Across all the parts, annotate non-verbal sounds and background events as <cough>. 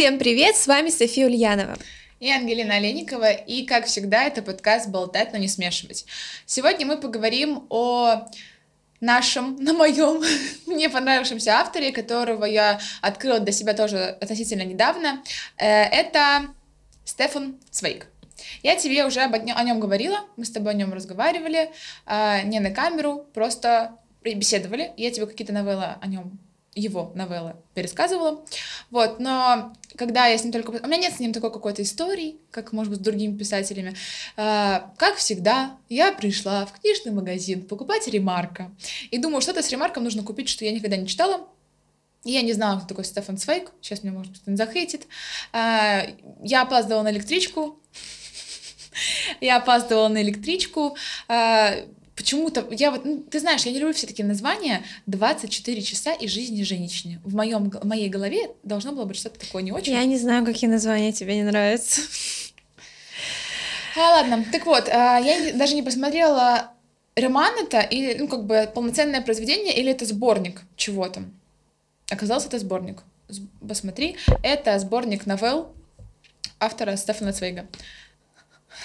Всем привет, с вами София Ульянова. И Ангелина Олейникова, и, как всегда, это подкаст «Болтать, но не смешивать». Сегодня мы поговорим о нашем, <laughs> на моем, мне понравившемся авторе, которого я открыла для себя тоже относительно недавно. Э, это Стефан Цвейк. Я тебе уже об, о нем говорила, мы с тобой о нем разговаривали, э, не на камеру, просто беседовали. Я тебе какие-то новеллы о нем его новеллы пересказывала. Вот, но когда я с ним только... У меня нет с ним такой какой-то истории, как, может быть, с другими писателями. А, как всегда, я пришла в книжный магазин покупать ремарка. И думаю, что-то с ремарком нужно купить, что я никогда не читала. И я не знала, кто такой Стефан Свейк. Сейчас меня, может он захейтит. А, я опаздывала на электричку. <laughs> Я опаздывала на электричку. Почему-то, я вот, ну, ты знаешь, я не люблю все такие названия 24 часа из жизни женщины. В, моем, в моей голове должно было быть что-то такое не очень. Я не знаю, какие названия тебе не нравятся. А, ладно, так вот, а, я даже не посмотрела, роман это или, ну, как бы полноценное произведение, или это сборник чего-то. Оказалось, это сборник. Посмотри, это сборник новелл автора Стефана Цвейга.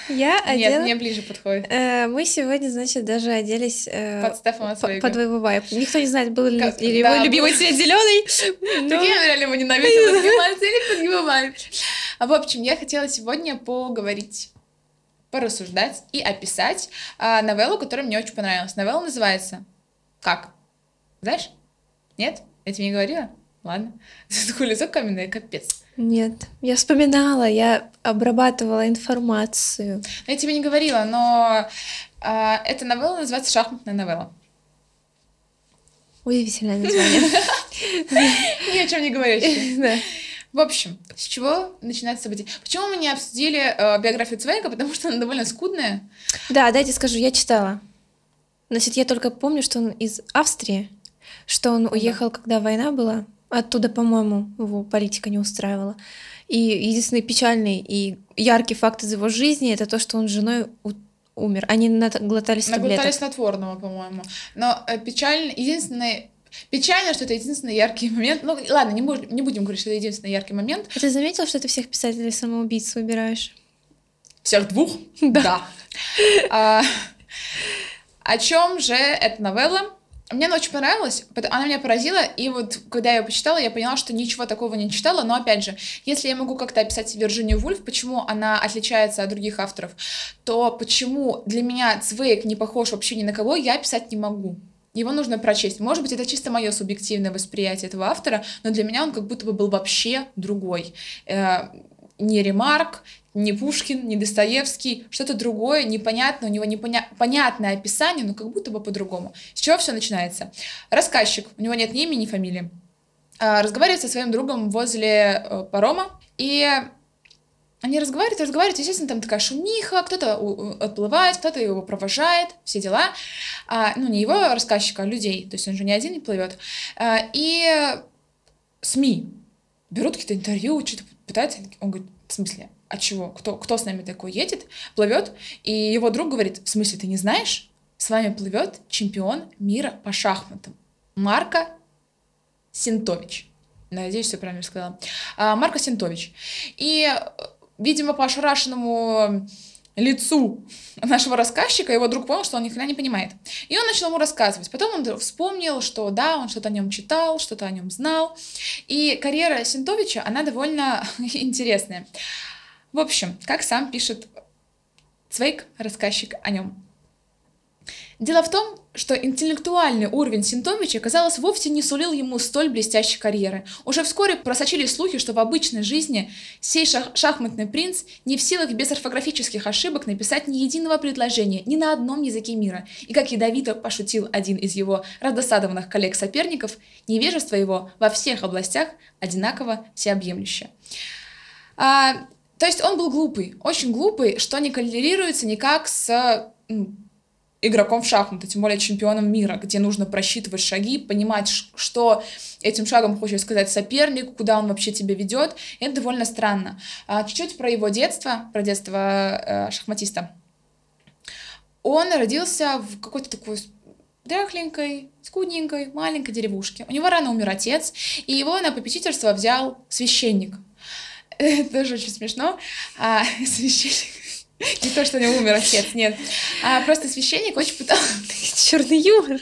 Я одела... Нет, мне ближе подходит. Э, мы сегодня, значит, даже оделись... Э, под Стефана Свейга. Под твоего вайп. Никто не знает, был ли как... или да, его любимый был... цвет зеленый. <laughs> Так я реально его ненавидела. Любимый цвет под его вайп. В общем, я хотела сегодня поговорить порассуждать и описать а, новеллу, которая мне очень понравилась. Новелла называется «Как?» Знаешь? Нет? Я тебе не говорила? Ладно. <laughs> Такое лицо каменное, капец. Нет, я вспоминала, я обрабатывала информацию. Я тебе не говорила, но э, эта новелла называется «Шахматная новелла». Удивительное <laughs> название. Ни о чем не говорящее. <laughs> В общем, с чего начинается событие? Почему мы не обсудили э, биографию Цвейга? Потому что она довольно скудная. Да, дайте скажу, я читала. Значит, я только помню, что он из Австрии, что он уехал, когда война была, Оттуда, по-моему, его политика не устраивала. И единственный печальный и яркий факт из его жизни это то, что он с женой умер. Они наглотались таблеток. Наглотались снотворного, по-моему. Но э, печально, единственный Печально, что это единственный яркий момент. Ну, ладно, не, будем, не будем говорить, что это единственный яркий момент. А ты заметил, что ты всех писателей самоубийц выбираешь? Всех двух? Да. да. А, о чем же эта новелла? Мне она очень понравилась, она меня поразила, и вот когда я ее почитала, я поняла, что ничего такого не читала, но опять же, если я могу как-то описать Вирджинию Вульф, почему она отличается от других авторов, то почему для меня Цвейк не похож вообще ни на кого, я описать не могу. Его нужно прочесть. Может быть, это чисто мое субъективное восприятие этого автора, но для меня он как будто бы был вообще другой. Не Ремарк, не Пушкин, не Достоевский, что-то другое, непонятное, у него непонятное описание, но как будто бы по-другому. С чего все начинается? Рассказчик, у него нет ни имени, ни фамилии, а, разговаривает со своим другом возле э, парома, и они разговаривают, разговаривают, естественно, там такая шумиха, кто-то отплывает, кто-то его провожает, все дела. А, ну, не его рассказчика, а людей, то есть он же не один не плывет. А, и СМИ берут какие-то интервью, что-то пытаются, он говорит, в смысле, от чего? Кто, кто с нами такой едет, плывет? И его друг говорит, в смысле, ты не знаешь? С вами плывет чемпион мира по шахматам. Марко Синтович. Надеюсь, все правильно сказала. А, Марко Синтович. И, видимо, по ошарашенному лицу нашего рассказчика, его друг понял, что он ни хрена не понимает. И он начал ему рассказывать. Потом он вспомнил, что да, он что-то о нем читал, что-то о нем знал. И карьера Синтовича, она довольно <laughs> интересная. В общем, как сам пишет Цвейк, рассказчик о нем. Дело в том, что интеллектуальный уровень Синтовича, казалось, вовсе не сулил ему столь блестящей карьеры. Уже вскоре просочились слухи, что в обычной жизни сей шах шахматный принц не в силах без орфографических ошибок написать ни единого предложения ни на одном языке мира. И как ядовито пошутил один из его раздосадованных коллег-соперников, невежество его во всех областях одинаково всеобъемлющее. А, то есть он был глупый, очень глупый, что не коррелируется никак с игроком в шахматы, тем более чемпионом мира, где нужно просчитывать шаги, понимать, что этим шагом хочет сказать соперник, куда он вообще тебя ведет. Это довольно странно. А, чуть-чуть про его детство, про детство э, шахматиста. Он родился в какой-то такой дряхленькой, скудненькой, маленькой деревушке. У него рано умер отец, и его на попечительство взял священник. <laughs> Это тоже очень смешно. А, <laughs> священник... Не то, что у него умер отец, нет. А просто священник очень пытался... <laughs> Черный юмор.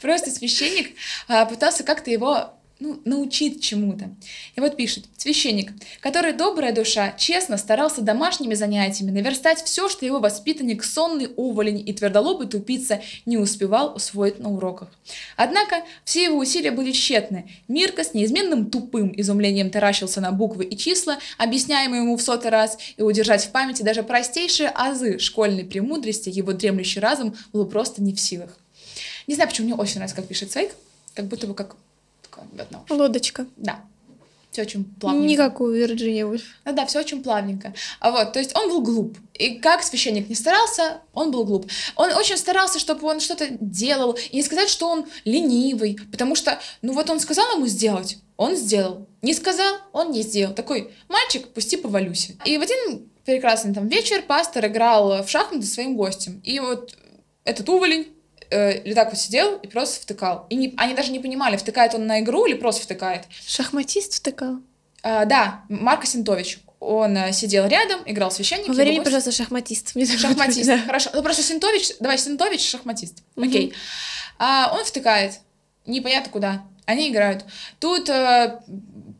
Просто священник а, пытался как-то его ну, научить чему-то. И вот пишет, священник, который добрая душа, честно старался домашними занятиями наверстать все, что его воспитанник, сонный уволень и твердолобый тупица не успевал усвоить на уроках. Однако все его усилия были тщетны. Мирка с неизменным тупым изумлением таращился на буквы и числа, объясняемые ему в сотый раз, и удержать в памяти даже простейшие азы школьной премудрости его дремлющий разум был просто не в силах. Не знаю, почему мне очень нравится, как пишет Цвейк, как будто бы как одного. Лодочка. Да. Все очень плавненько. Никакую Вирджиния Вульф. Да, да, все очень плавненько. А вот, то есть он был глуп. И как священник не старался, он был глуп. Он очень старался, чтобы он что-то делал. И не сказать, что он ленивый. Потому что, ну вот он сказал ему сделать, он сделал. Не сказал, он не сделал. Такой мальчик, пусти повалюсь. И в один прекрасный там вечер пастор играл в шахматы своим гостем. И вот этот уволень э, так вот сидел и просто втыкал. И не, они даже не понимали, втыкает он на игру или просто втыкает. Шахматист втыкал? Э, да, Марко Синтович. Он э, сидел рядом, играл священник. Говори мне, пожалуйста, шахматист. Мне шахматист, да. хорошо. Ну просто Синтович, давай, Синтович, шахматист. Угу. Окей. А, он втыкает, непонятно куда. Они играют. Тут э,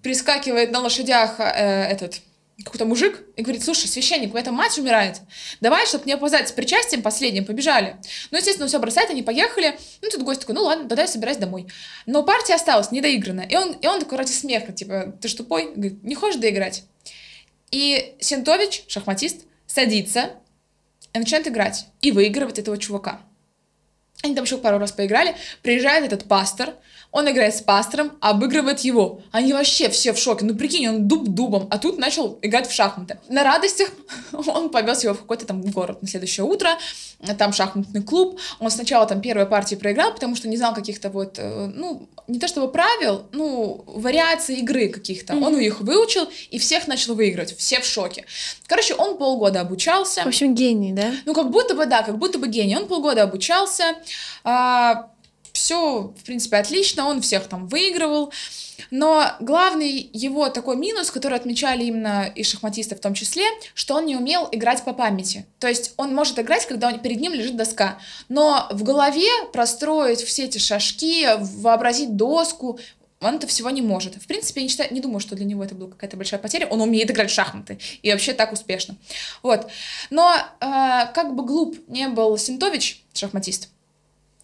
прискакивает на лошадях э, этот какой-то мужик и говорит, слушай, священник, у меня там мать умирает, давай, чтобы не опоздать с причастием последним, побежали. Ну, естественно, все бросает, они поехали. Ну, тут гость такой, ну ладно, тогда я собираюсь домой. Но партия осталась недоигранная. И он, и он такой ради смеха, типа, ты ж тупой? Говорит, не хочешь доиграть? И Сентович, шахматист, садится и начинает играть. И выигрывает этого чувака. Они там еще пару раз поиграли. Приезжает этот пастор, он играет с пастором, обыгрывает его. Они вообще все в шоке. Ну, прикинь, он дуб дубом, а тут начал играть в шахматы. На радостях <laughs> он повез его в какой-то там город на следующее утро. Там шахматный клуб. Он сначала там первой партии проиграл, потому что не знал каких-то вот, э, ну, не то чтобы правил, ну, вариаций игры каких-то. Mm-hmm. Он их выучил и всех начал выигрывать. Все в шоке. Короче, он полгода обучался. В общем, гений, да? Ну, как будто бы, да, как будто бы гений. Он полгода обучался. А, все, в принципе, отлично, он всех там выигрывал. Но главный его такой минус, который отмечали именно и шахматисты в том числе, что он не умел играть по памяти. То есть он может играть, когда он, перед ним лежит доска. Но в голове простроить все эти шажки, вообразить доску, он это всего не может. В принципе, я не, считаю, не думаю, что для него это была какая-то большая потеря. Он умеет играть в шахматы. И вообще так успешно. Вот. Но э, как бы глуп не был Синтович, шахматист,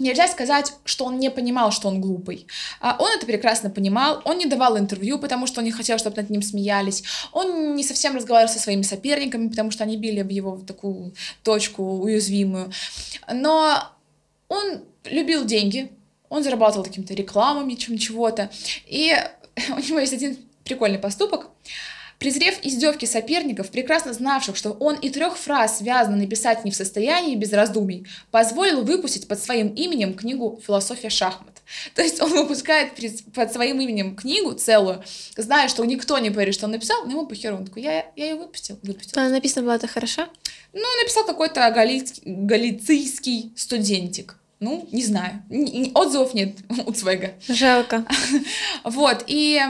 Нельзя сказать, что он не понимал, что он глупый. А он это прекрасно понимал, он не давал интервью, потому что он не хотел, чтобы над ним смеялись. Он не совсем разговаривал со своими соперниками, потому что они били об его в такую точку уязвимую. Но он любил деньги, он зарабатывал какими-то рекламами, чем чего-то. И <laughs> у него есть один прикольный поступок. Презрев издевки соперников, прекрасно знавших, что он и трех фраз связано написать не в состоянии без раздумий, позволил выпустить под своим именем книгу «Философия шахмат». <laughs> То есть он выпускает под своим именем книгу целую, зная, что никто не поверит, что он написал, но ему похеру. Он такой, я, я ее выпустил, выпустил. А написано было это хорошо? Ну, написал какой-то гали... галицийский студентик. Ну, не знаю. Отзывов нет <laughs> у Цвега. Жалко. <laughs> Вот, и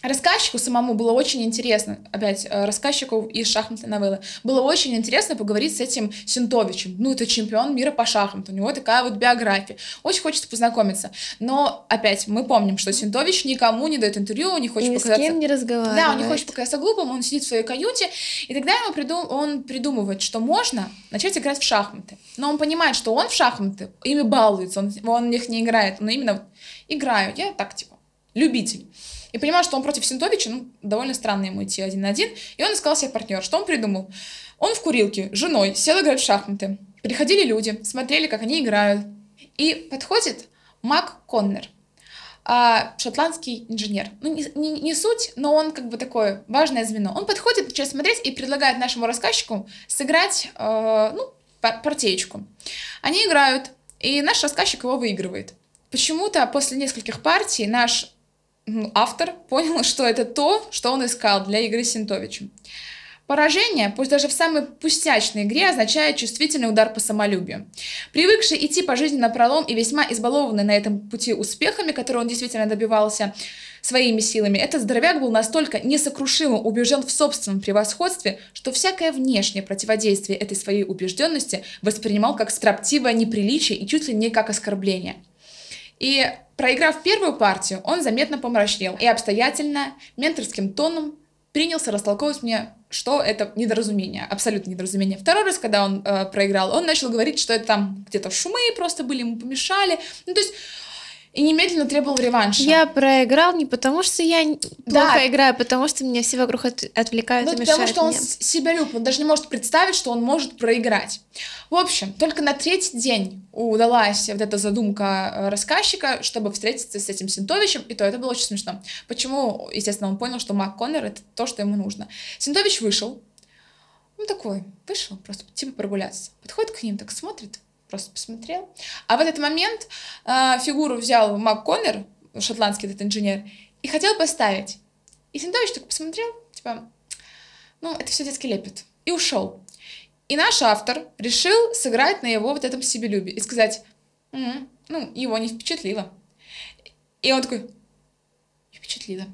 Рассказчику самому было очень интересно, опять, э, рассказчику из шахматной новеллы, было очень интересно поговорить с этим Синтовичем. Ну, это чемпион мира по шахмату, у него такая вот биография. Очень хочется познакомиться. Но, опять, мы помним, что Синтович никому не дает интервью, не хочет Ни показаться... с кем не разговаривает. Да, он не хочет показаться глупым, он сидит в своей каюте, и тогда ему придум... он придумывает, что можно начать играть в шахматы. Но он понимает, что он в шахматы ими балуется, он, он в них не играет, но именно играю, я так, типа, любитель и понимал, что он против Синтовича, ну, довольно странно ему идти один на один, и он искал себе партнера. Что он придумал? Он в курилке с женой сел играть в шахматы. Приходили люди, смотрели, как они играют. И подходит Мак Коннер, а, шотландский инженер. Ну, не, не, не суть, но он как бы такое важное звено. Он подходит, начинает смотреть и предлагает нашему рассказчику сыграть, э, ну, партеечку. Они играют, и наш рассказчик его выигрывает. Почему-то после нескольких партий наш автор понял, <laughs> что это то, что он искал для игры с Синтовичем. Поражение, пусть даже в самой пустячной игре, означает чувствительный удар по самолюбию. Привыкший идти по жизни на пролом и весьма избалованный на этом пути успехами, которые он действительно добивался, своими силами, этот здоровяк был настолько несокрушимо убежден в собственном превосходстве, что всякое внешнее противодействие этой своей убежденности воспринимал как строптивое неприличие и чуть ли не как оскорбление. И проиграв первую партию, он заметно помрачнел и обстоятельно, менторским тоном принялся растолковывать мне, что это недоразумение, абсолютно недоразумение. Второй раз, когда он э, проиграл, он начал говорить, что это там где-то шумы просто были, ему помешали. Ну, то есть и немедленно требовал реванша. Я проиграл не потому, что я да. плохо играю, а потому что меня все вокруг от, отвлекают ну, и потому что он мне. себя любит, он даже не может представить, что он может проиграть. В общем, только на третий день удалась вот эта задумка э, рассказчика, чтобы встретиться с этим Синтовичем, и то это было очень смешно. Почему, естественно, он понял, что Мак Коннор — это то, что ему нужно. Синтович вышел, ну такой, вышел просто типа прогуляться, подходит к ним, так смотрит, просто посмотрел. А в этот момент э, фигуру взял Мак Коннор, шотландский этот инженер, и хотел поставить. И Синтович так посмотрел, типа, ну, это все детский лепет. И ушел. И наш автор решил сыграть на его вот этом себелюбе и сказать, м-м, ну, его не впечатлило. И он такой, не впечатлило.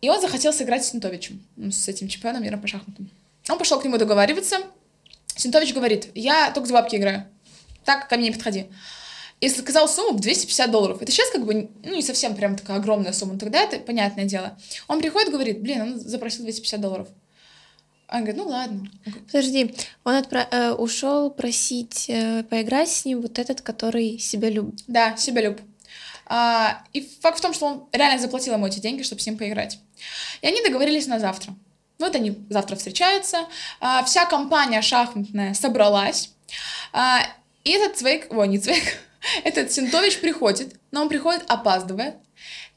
И он захотел сыграть с Синтовичем, ну, с этим чемпионом мира по шахматам. Он пошел к нему договариваться. Синтович говорит, я только за бабки играю так ко мне не подходи. И сказал сумму в 250 долларов. Это сейчас как бы, ну, не совсем прям такая огромная сумма. Тогда это понятное дело. Он приходит, говорит, блин, он запросил 250 долларов. Он говорит, ну ладно. Подожди, он отпра- э, ушел просить э, поиграть с ним вот этот, который себя любит. Да, себя люб. А, и факт в том, что он реально заплатил ему эти деньги, чтобы с ним поиграть. И они договорились на завтра. Вот они завтра встречаются. А, вся компания шахматная собралась. А, и этот Цвейк, о, не Цвейк, <laughs> этот Синтович приходит, но он приходит опаздывая,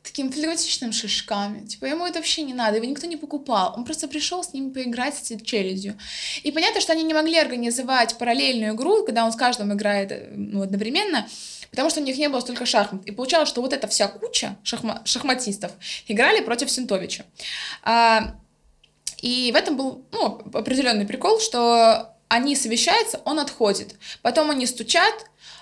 таким флегматичным шишками. Типа, ему это вообще не надо, его никто не покупал. Он просто пришел с ними поиграть с этой челюстью. И понятно, что они не могли организовать параллельную игру, когда он с каждым играет э, ну, одновременно, потому что у них не было столько шахмат. И получалось, что вот эта вся куча шахма- шахматистов играли против Синтовича. А, и в этом был ну, определенный прикол, что они совещаются, он отходит. Потом они стучат,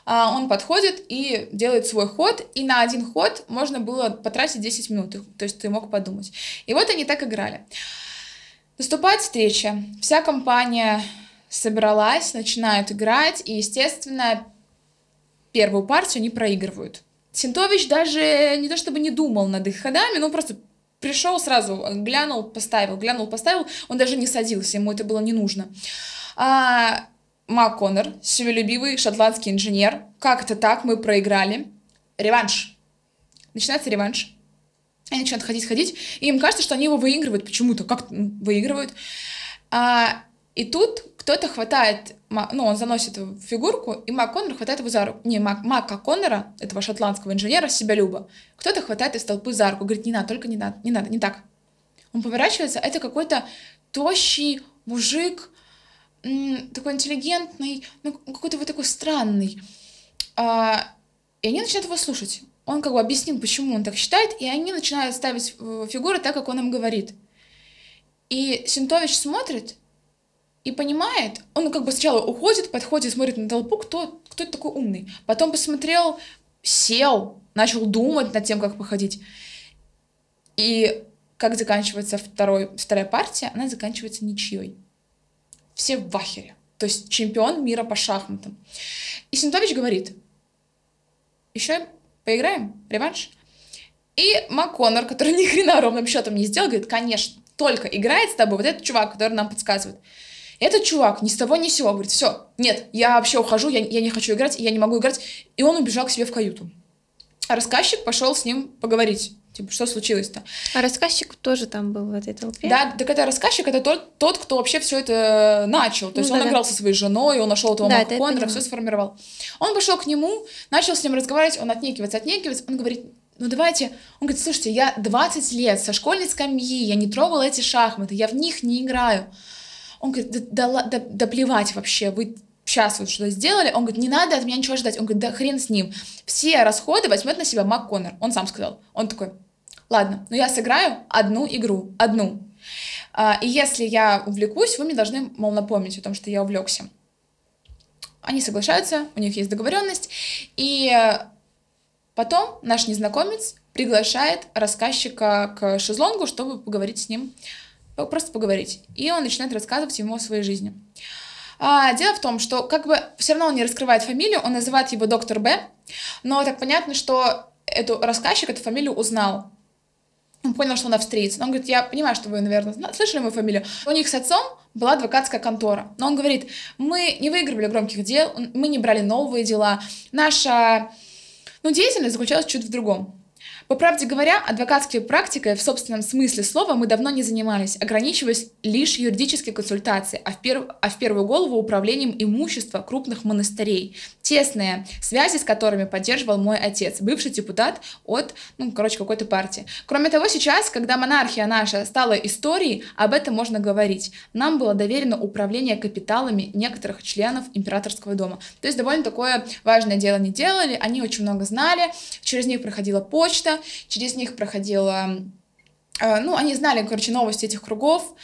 а, он подходит и делает свой ход, и на один ход можно было потратить 10 минут, то есть ты мог подумать. И вот они так играли. Наступает встреча, вся компания собралась, начинают играть, и, естественно, первую партию они проигрывают. Синтович даже не то чтобы не думал над их ходами, но просто пришел сразу, глянул, поставил, глянул, поставил, он даже не садился, ему это было не нужно. А, Мак Коннор, себелюбивый шотландский инженер. Как это так? Мы проиграли. Реванш. Начинается реванш. Они начинают ходить, ходить, и им кажется, что они его выигрывают почему-то. Как выигрывают? А, и тут кто-то хватает, ну, он заносит фигурку, и Мак Коннор хватает его за руку. Не, Мак, Мака Коннора, этого шотландского инженера, себялюба. Кто-то хватает из толпы за руку, говорит, не надо, только не надо, не надо, не так. Он поворачивается, это какой-то тощий мужик, такой интеллигентный, ну, какой-то вот такой странный. А, и они начинают его слушать. Он как бы объяснил, почему он так считает, и они начинают ставить э, фигуры так, как он им говорит. И Синтович смотрит и понимает, он как бы сначала уходит, подходит, смотрит на толпу, кто, кто это такой умный. Потом посмотрел, сел, начал думать над тем, как походить. И как заканчивается второй, вторая партия, она заканчивается ничьей все в ахере. То есть чемпион мира по шахматам. И Синтович говорит, еще поиграем? Реванш? И МакКоннор, который ни хрена ровным счетом не сделал, говорит, конечно, только играет с тобой вот этот чувак, который нам подсказывает. Этот чувак ни с того ни с сего говорит, все, нет, я вообще ухожу, я, я не хочу играть, я не могу играть. И он убежал к себе в каюту. А рассказчик пошел с ним поговорить. Типа, что случилось-то? А рассказчик тоже там был в этой толпе? Да, так это рассказчик, это тот, тот кто вообще все это начал. То есть ну, он да, играл да. со своей женой, он нашел этого да, Марка Коннора, все сформировал. Он пошел к нему, начал с ним разговаривать, он отнекивается, отнекивается, он говорит, ну давайте, он говорит, слушайте, я 20 лет со школьной скамьи, я не трогал эти шахматы, я в них не играю. Он говорит, да, да, да, да плевать вообще, вы сейчас вот что сделали, он говорит, не надо от меня ничего ждать. Он говорит, да хрен с ним. Все расходы возьмет на себя Мак Коннор. Он сам сказал. Он такой, ладно, но я сыграю одну игру, одну. А, и если я увлекусь, вы мне должны, мол, напомнить о том, что я увлекся. Они соглашаются, у них есть договоренность, и потом наш незнакомец приглашает рассказчика к шезлонгу, чтобы поговорить с ним, просто поговорить. И он начинает рассказывать ему о своей жизни. А, дело в том, что как бы все равно он не раскрывает фамилию, он называет его доктор Б, но так понятно, что эту рассказчик эту фамилию узнал. Он понял, что он австриец. Но он говорит, я понимаю, что вы, наверное, слышали мою фамилию. У них с отцом была адвокатская контора. Но он говорит, мы не выигрывали громких дел, мы не брали новые дела. Наша ну, деятельность заключалась чуть в другом. По правде говоря, адвокатской практикой в собственном смысле слова мы давно не занимались, ограничиваясь лишь юридической консультацией, а в, перв... а в первую голову управлением имущества крупных монастырей, тесные связи с которыми поддерживал мой отец, бывший депутат от, ну, короче, какой-то партии. Кроме того, сейчас, когда монархия наша стала историей, об этом можно говорить. Нам было доверено управление капиталами некоторых членов императорского дома. То есть довольно такое важное дело не делали, они очень много знали, через них проходила почта, через них проходила... Э, ну, они знали, короче, новости этих кругов.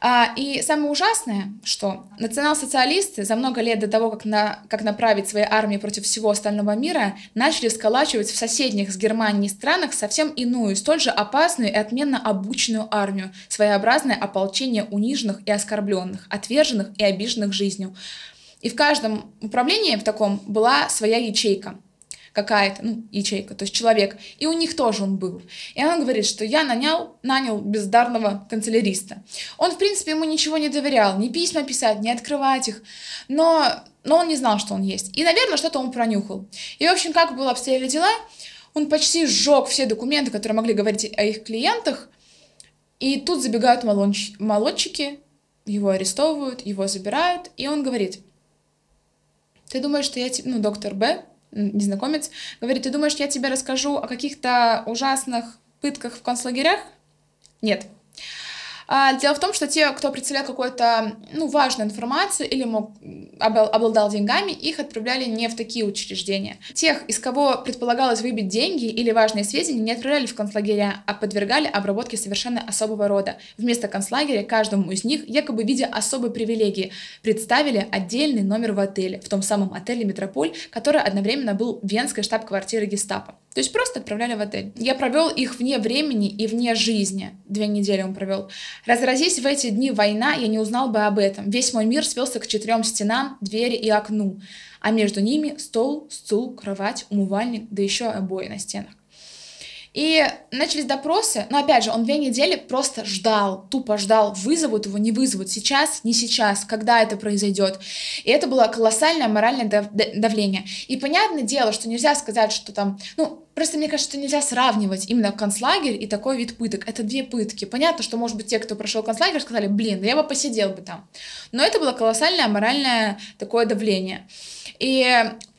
А, и самое ужасное, что национал-социалисты за много лет до того, как, на, как направить свои армии против всего остального мира, начали сколачивать в соседних с Германией странах совсем иную, столь же опасную и отменно обученную армию, своеобразное ополчение униженных и оскорбленных, отверженных и обиженных жизнью. И в каждом управлении в таком была своя ячейка – какая-то, ну, ячейка, то есть человек, и у них тоже он был. И он говорит, что я нанял, нанял бездарного канцеляриста. Он, в принципе, ему ничего не доверял, ни письма писать, ни открывать их, но, но он не знал, что он есть. И, наверное, что-то он пронюхал. И, в общем, как было обстояли дела, он почти сжег все документы, которые могли говорить о их клиентах, и тут забегают молодч... молодчики, его арестовывают, его забирают, и он говорит, ты думаешь, что я, ну, доктор Б, незнакомец, говорит, ты думаешь, я тебе расскажу о каких-то ужасных пытках в концлагерях? Нет. А, дело в том, что те, кто представлял какую-то ну, важную информацию или мог, обладал деньгами, их отправляли не в такие учреждения. Тех, из кого предполагалось выбить деньги или важные сведения, не отправляли в концлагеря, а подвергали обработке совершенно особого рода. Вместо концлагеря каждому из них, якобы в виде особой привилегии, представили отдельный номер в отеле, в том самом отеле «Метрополь», который одновременно был венской штаб-квартирой гестапо. То есть просто отправляли в отель. Я провел их вне времени и вне жизни. Две недели он провел. Разразись в эти дни война, я не узнал бы об этом. Весь мой мир свелся к четырем стенам, двери и окну. А между ними стол, стул, кровать, умывальник, да еще обои на стенах. И начались допросы, но опять же, он две недели просто ждал, тупо ждал, вызовут его, не вызовут, сейчас, не сейчас, когда это произойдет. И это было колоссальное моральное давление. И понятное дело, что нельзя сказать, что там, ну, Просто мне кажется, что нельзя сравнивать именно концлагерь и такой вид пыток. Это две пытки. Понятно, что, может быть, те, кто прошел концлагерь, сказали, блин, я бы посидел бы там. Но это было колоссальное моральное такое давление. И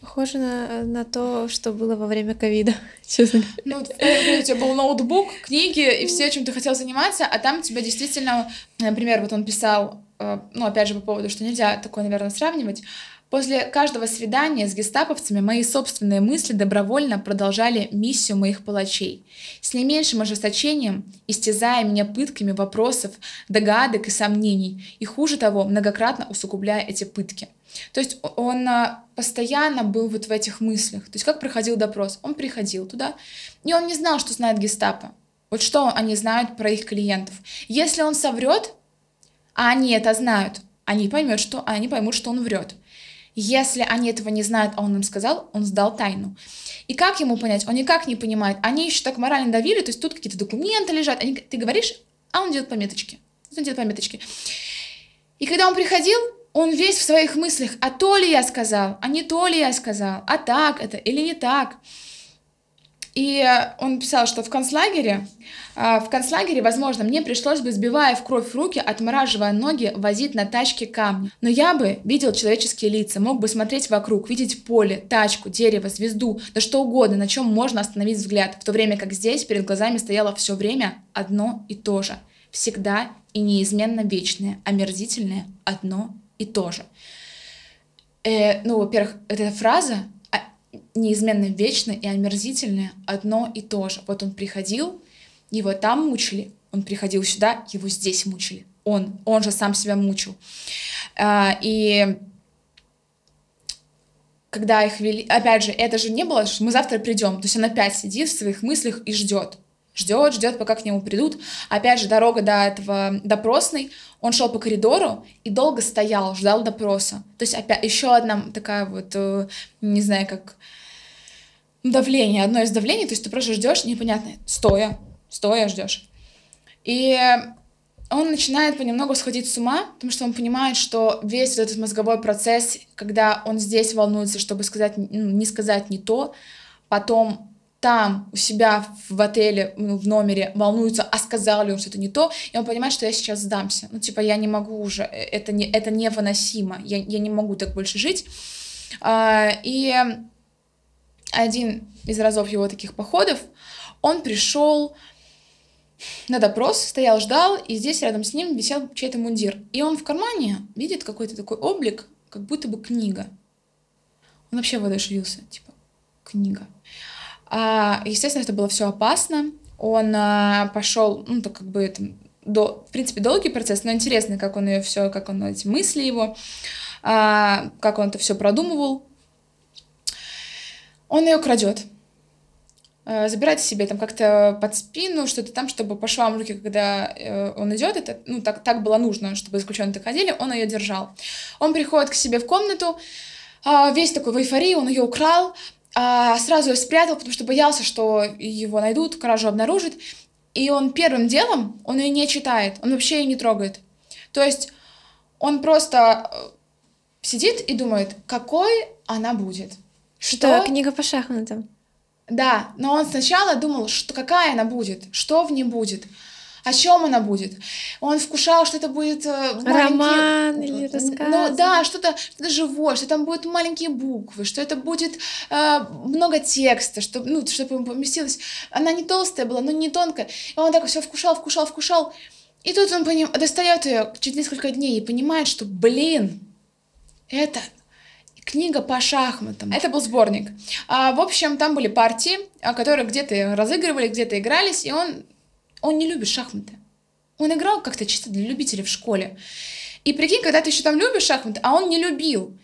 Похоже на, на то, что было во время ковида, <laughs> честно. Ну, у тебя был ноутбук, книги и все, чем ты хотел заниматься, а там тебя действительно, например, вот он писал, э, ну, опять же, по поводу, что нельзя такое, наверное, сравнивать, После каждого свидания с гестаповцами мои собственные мысли добровольно продолжали миссию моих палачей. С не меньшим ожесточением, истязая меня пытками вопросов, догадок и сомнений, и хуже того, многократно усугубляя эти пытки. То есть он а, постоянно был вот в этих мыслях. То есть как проходил допрос? Он приходил туда, и он не знал, что знает гестапо. Вот что они знают про их клиентов. Если он соврет, а они это знают, они поймут, что, они поймут, что он врет. Если они этого не знают, а он им сказал, он сдал тайну. И как ему понять? Он никак не понимает. Они еще так морально давили, то есть тут какие-то документы лежат, они, ты говоришь, а он делает пометочки. Он делает пометочки. И когда он приходил, он весь в своих мыслях, а то ли я сказал, а не то ли я сказал, а так это или не так. И он писал, что в концлагере, а, в концлагере, возможно, мне пришлось бы, сбивая в кровь руки, отмораживая ноги, возить на тачке камни. Но я бы видел человеческие лица, мог бы смотреть вокруг, видеть поле, тачку, дерево, звезду, да что угодно, на чем можно остановить взгляд, в то время как здесь перед глазами стояло все время одно и то же. Всегда и неизменно вечное, омерзительное одно и то же. Э, ну, во-первых, эта фраза неизменно вечное и омерзительное одно и то же. Вот он приходил, его там мучили, он приходил сюда, его здесь мучили. Он, он же сам себя мучил. А, и когда их вели, опять же, это же не было, что мы завтра придем, то есть он опять сидит в своих мыслях и ждет, ждет, ждет, пока к нему придут. Опять же, дорога до этого допросной, он шел по коридору и долго стоял, ждал допроса. То есть опять еще одна такая вот, э, не знаю, как давление, одно из давлений, то есть ты просто ждешь, непонятно, стоя, стоя ждешь. И он начинает понемногу сходить с ума, потому что он понимает, что весь этот мозговой процесс, когда он здесь волнуется, чтобы сказать, ну, не сказать не то, потом там у себя в отеле, в номере волнуется, а сказал ли он что-то не то, и он понимает, что я сейчас сдамся. Ну, типа, я не могу уже, э, это, не, это невыносимо, я, я не могу так больше жить. А, и один из разов его таких походов, он пришел на допрос, стоял, ждал, и здесь рядом с ним висел чей-то мундир. И он в кармане видит какой-то такой облик, как будто бы книга. Он вообще воодушевился, типа, книга. А, естественно, это было все опасно. Он а, пошел, ну, так как бы это, до, в принципе, долгий процесс, но интересно, как он ее все, как он эти мысли его, а, как он это все продумывал. Он ее крадет. Э, забирать себе там как-то под спину, что-то там, чтобы по швам руки, когда э, он идет, это, ну, так, так было нужно, чтобы заключенные так ходили, он ее держал. Он приходит к себе в комнату, э, весь такой в эйфории, он ее украл, э, сразу ее спрятал, потому что боялся, что его найдут, кражу обнаружат, и он первым делом, он ее не читает, он вообще ее не трогает. То есть он просто э, сидит и думает, какой она будет. Что? что? Книга по шахматам. Да, но он сначала думал, что какая она будет, что в ней будет, о чем она будет. Он вкушал, что это будет э, роман или рассказ. Ну да, что-то что живое, что там будут маленькие буквы, что это будет э, много текста, чтобы ну чтобы поместилось. Она не толстая была, но не тонкая. И он так все вкушал, вкушал, вкушал. И тут он поним... достает ее через несколько дней и понимает, что, блин, это Книга по шахматам. Это был сборник. А, в общем, там были партии, которые где-то разыгрывали, где-то игрались, и он, он не любит шахматы. Он играл как-то чисто для любителей в школе. И прикинь, когда ты еще там любишь шахматы, а он не любил.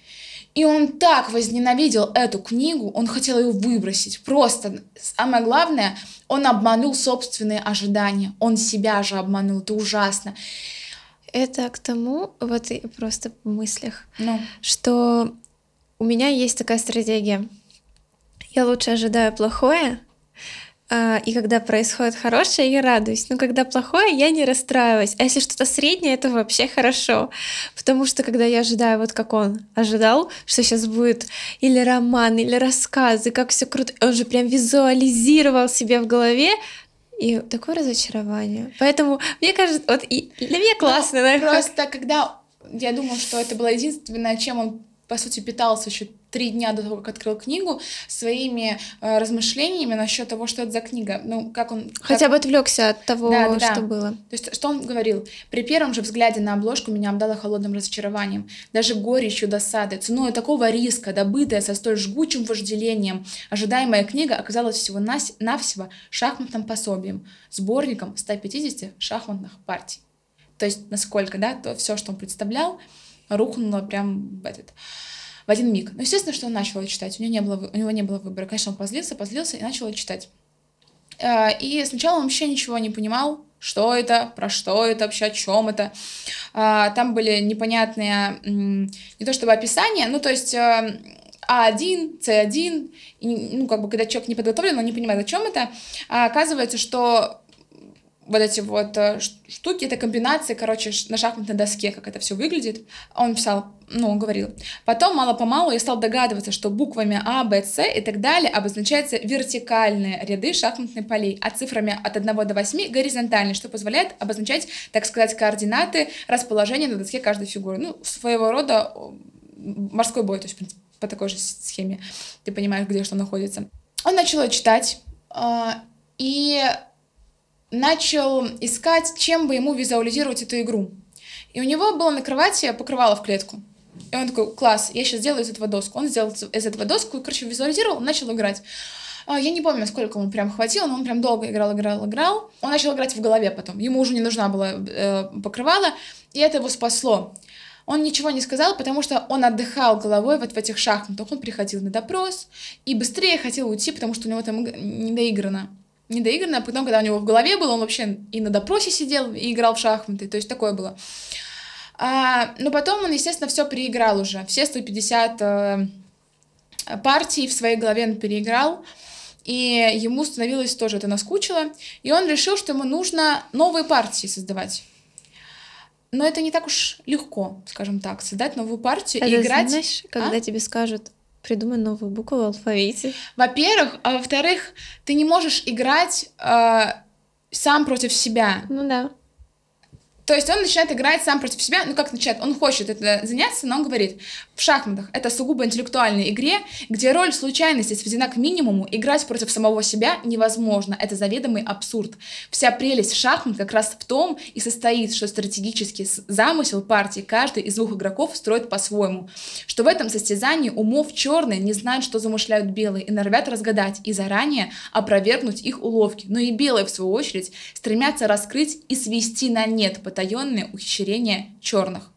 И он так возненавидел эту книгу, он хотел ее выбросить. Просто самое главное, он обманул собственные ожидания. Он себя же обманул. Это ужасно. Это к тому, вот и просто в мыслях, ну. что у меня есть такая стратегия. Я лучше ожидаю плохое, и когда происходит хорошее, я радуюсь. Но когда плохое, я не расстраиваюсь. А если что-то среднее, это вообще хорошо. Потому что когда я ожидаю, вот как он ожидал, что сейчас будет или роман, или рассказ, и как все круто, он же прям визуализировал себе в голове, и такое разочарование. Поэтому мне кажется, вот и для меня классно. Но просто когда я думала, что это было единственное, чем он по сути, питался еще три дня до того, как открыл книгу, своими э, размышлениями насчет того, что это за книга. Ну, как он... Хотя как... бы отвлекся от того, да, да, что да. было. То есть, что он говорил? При первом же взгляде на обложку меня обдало холодным разочарованием, даже горечью досады, ценой такого риска, добытая со столь жгучим вожделением. Ожидаемая книга оказалась всего-навсего шахматным пособием, сборником 150 шахматных партий. То есть, насколько, да, то все, что он представлял, рухнула прям в этот в один миг. Ну, естественно, что он начал читать. У него не было, у него не было выбора. Конечно, он позлился, позлился и начал читать. А, и сначала он вообще ничего не понимал, что это, про что это вообще, о чем это. А, там были непонятные, не то чтобы описания, ну, то есть А1, С1, и, ну, как бы, когда человек не подготовлен, он не понимает, о чем это, а оказывается, что вот эти вот э, штуки, это комбинации, короче, на шахматной доске, как это все выглядит. Он писал, ну, он говорил. Потом, мало-помалу, я стал догадываться, что буквами А, Б, С и так далее обозначаются вертикальные ряды шахматных полей, а цифрами от 1 до 8 горизонтальные, что позволяет обозначать, так сказать, координаты расположения на доске каждой фигуры. Ну, своего рода морской бой, то есть, в принципе, по такой же схеме ты понимаешь, где что находится. Он начал читать, а, и начал искать, чем бы ему визуализировать эту игру. И у него было на кровати покрывало в клетку. И он такой, класс, я сейчас сделаю из этого доску. Он сделал из этого доску, короче, визуализировал, начал играть. А, я не помню, сколько ему прям хватило, но он прям долго играл, играл, играл. Он начал играть в голове потом. Ему уже не нужна была э, покрывало, и это его спасло. Он ничего не сказал, потому что он отдыхал головой вот в этих шахматах. Он приходил на допрос и быстрее хотел уйти, потому что у него там не доиграно. Не доиграно, а потом, когда у него в голове было, он вообще и на допросе сидел, и играл в шахматы. То есть такое было. А, но потом он, естественно, все переиграл уже. Все 150 э, партий в своей голове он переиграл. И ему становилось тоже это наскучило. И он решил, что ему нужно новые партии создавать. Но это не так уж легко, скажем так, создать новую партию Это и играть. знаешь, когда А? тебе скажут, придумай новую букву в алфавите. Во-первых, а во-вторых, ты не можешь играть э, сам против себя. Ну да. То есть он начинает играть сам против себя, ну как начинает, он хочет это заняться, но он говорит, в шахматах. Это сугубо интеллектуальной игре, где роль случайности сведена к минимуму, играть против самого себя невозможно, это заведомый абсурд. Вся прелесть шахмат как раз в том и состоит, что стратегический замысел партии каждый из двух игроков строит по-своему, что в этом состязании умов черные не знают, что замышляют белые, и норовят разгадать и заранее опровергнуть их уловки, но и белые, в свою очередь, стремятся раскрыть и свести на нет потаенные ухищрения черных.